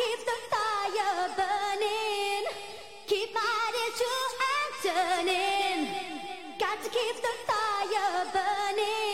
Keep the fire burning. Keep my ritual and turning. Got to keep the fire burning.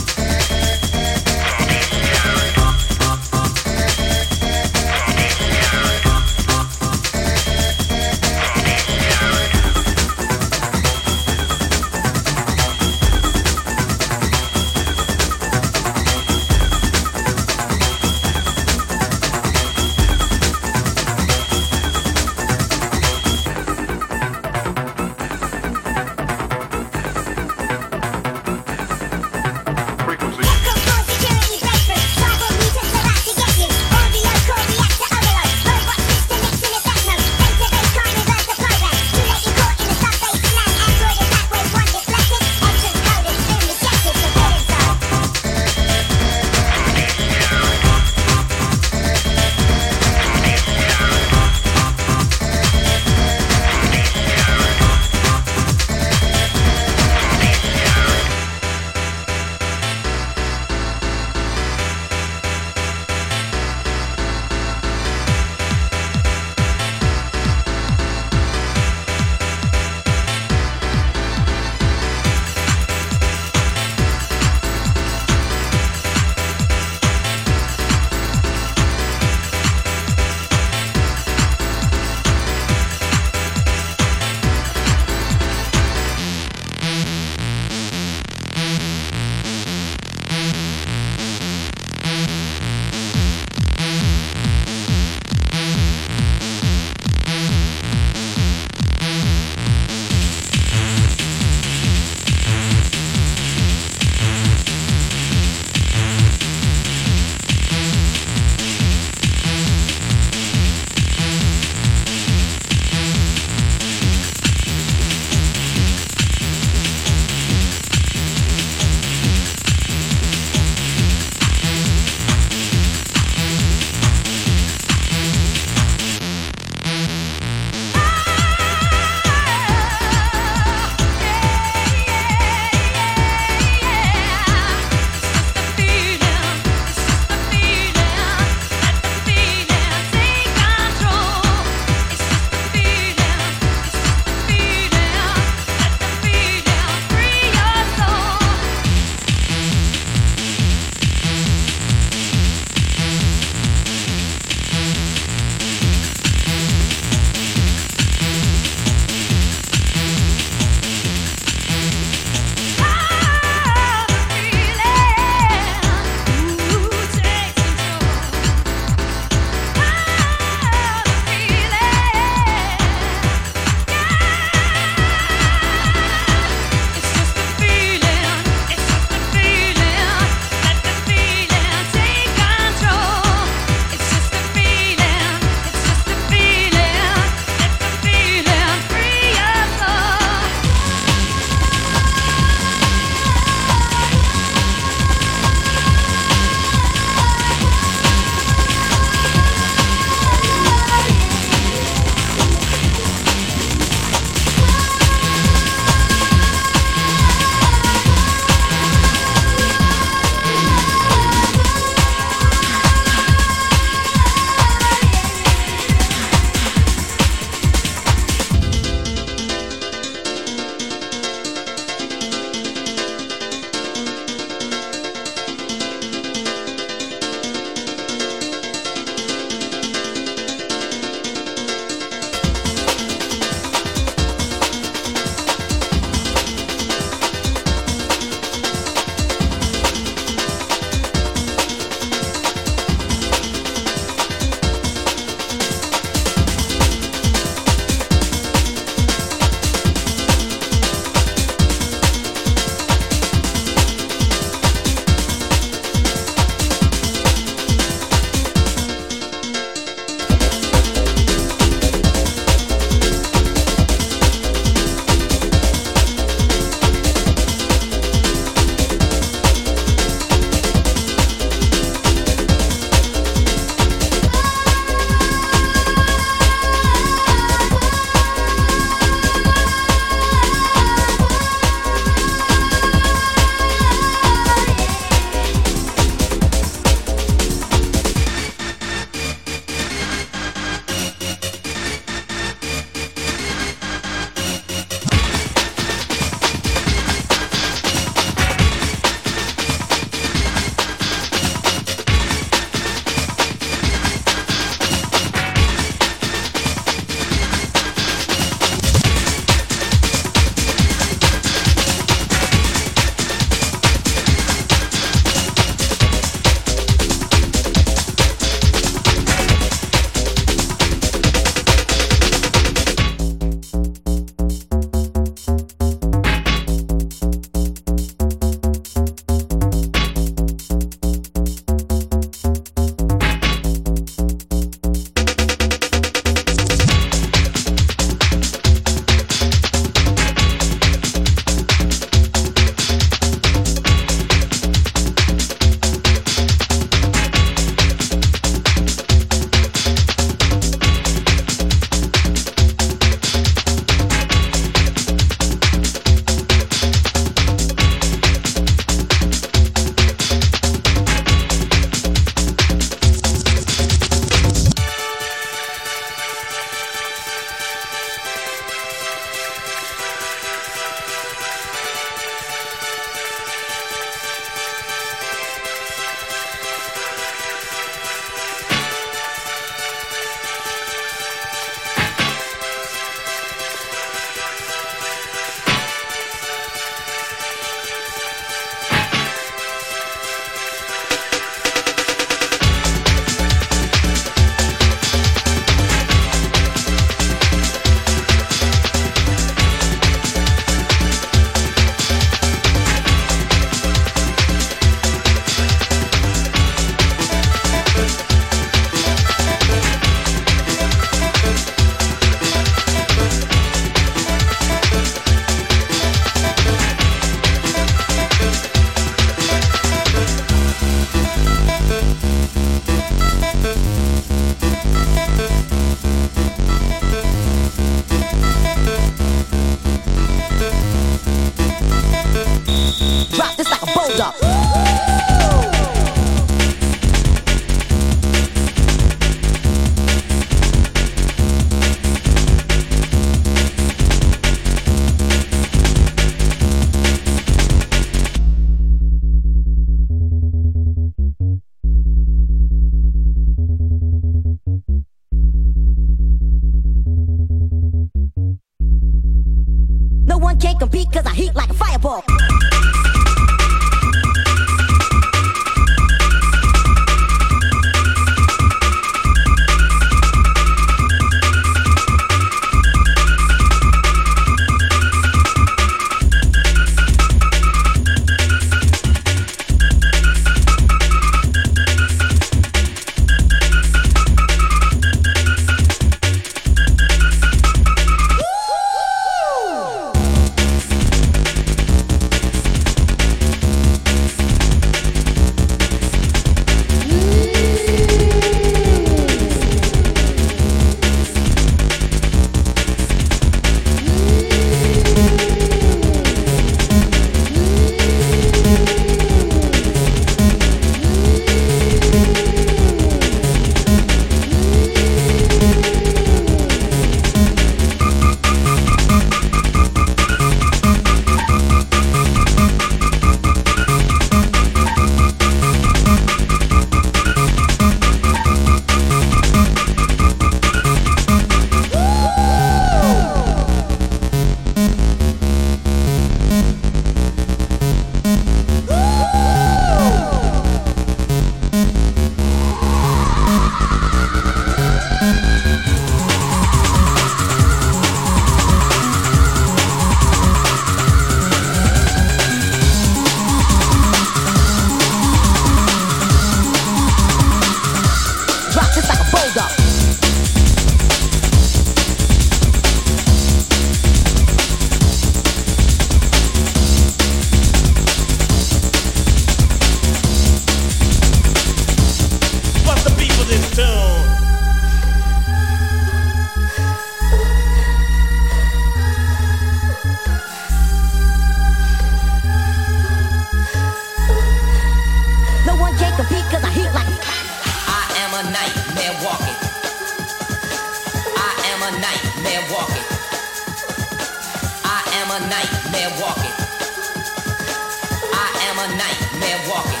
and walking.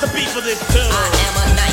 The beat for this tune. I am a.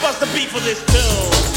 What's the beat for this tune?